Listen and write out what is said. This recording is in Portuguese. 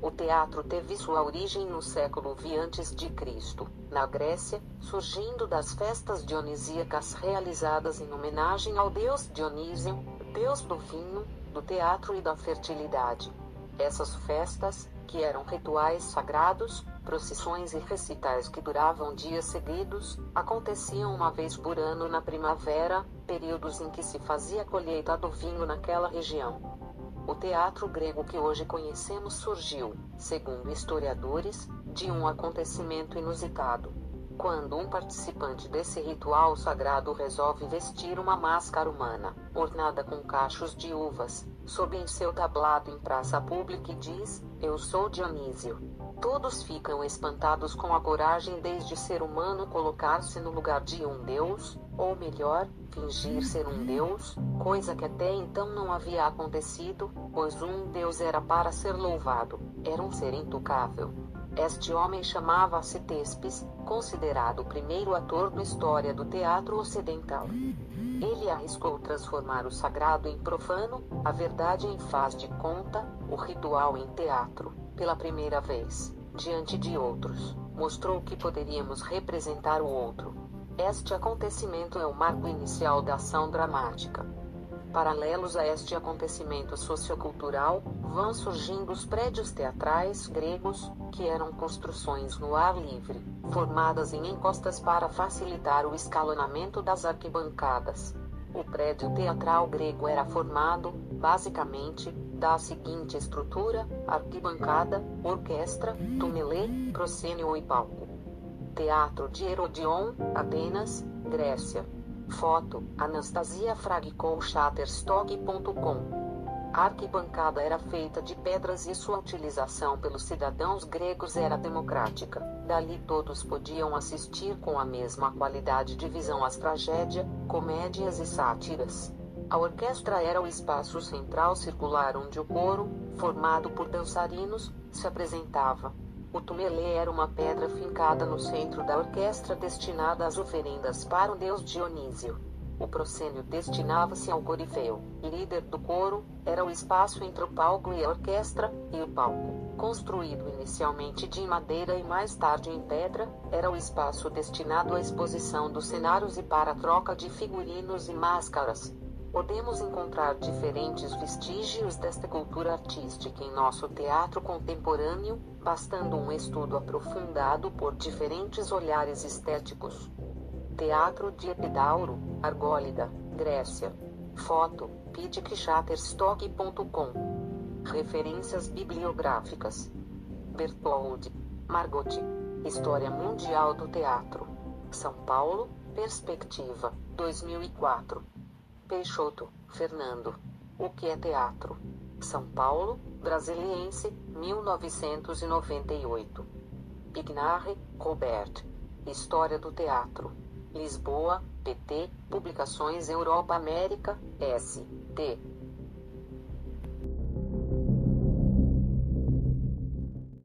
O teatro teve sua origem no século V a.C., na Grécia, surgindo das festas dionisíacas realizadas em homenagem ao deus Dionísio, deus do vinho, do teatro e da fertilidade. Essas festas, que eram rituais sagrados, procissões e recitais que duravam dias seguidos, aconteciam uma vez por ano na primavera, períodos em que se fazia colheita do vinho naquela região. O teatro grego que hoje conhecemos surgiu, segundo historiadores, de um acontecimento inusitado. Quando um participante desse ritual sagrado resolve vestir uma máscara humana, ornada com cachos de uvas, sob em seu tablado em praça pública e diz: Eu sou Dionísio. Todos ficam espantados com a coragem desde ser humano colocar-se no lugar de um deus, ou melhor, fingir ser um deus, coisa que até então não havia acontecido, pois um deus era para ser louvado, era um ser intocável. Este homem chamava-se Tespes, considerado o primeiro ator da história do teatro ocidental. Ele arriscou transformar o sagrado em profano, a verdade em faz de conta, o ritual em teatro pela primeira vez, diante de outros, mostrou que poderíamos representar o outro. Este acontecimento é o marco inicial da ação dramática. Paralelos a este acontecimento sociocultural, vão surgindo os prédios teatrais gregos, que eram construções no ar livre, formadas em encostas para facilitar o escalonamento das arquibancadas. O prédio teatral grego era formado, basicamente, da seguinte estrutura: arquibancada, orquestra, tumelê, proscênio e palco. Teatro de Herodion, Atenas, Grécia. Foto: Anastasia Fragicol Shutterstock.com a arquibancada era feita de pedras e sua utilização pelos cidadãos gregos era democrática. Dali todos podiam assistir com a mesma qualidade de visão às tragédias, comédias e sátiras. A orquestra era o espaço central circular onde o coro, formado por dançarinos, se apresentava. O tumelê era uma pedra fincada no centro da orquestra destinada às oferendas para o deus Dionísio. O proscênio destinava-se ao corifeu, líder do coro, era o espaço entre o palco e a orquestra, e o palco, construído inicialmente de madeira e mais tarde em pedra, era o espaço destinado à exposição dos cenários e para a troca de figurinos e máscaras. Podemos encontrar diferentes vestígios desta cultura artística em nosso teatro contemporâneo, bastando um estudo aprofundado por diferentes olhares estéticos. Teatro de Epidauro, Argólida, Grécia. Foto: pidicshutterstock.com. Referências bibliográficas. Bertoldi, Margot. História Mundial do Teatro. São Paulo, Perspectiva, 2004. Peixoto, Fernando. O que é teatro? São Paulo, Brasiliense, 1998. Pignarre, Robert. História do Teatro. Lisboa, PT, Publicações Europa América, S. T.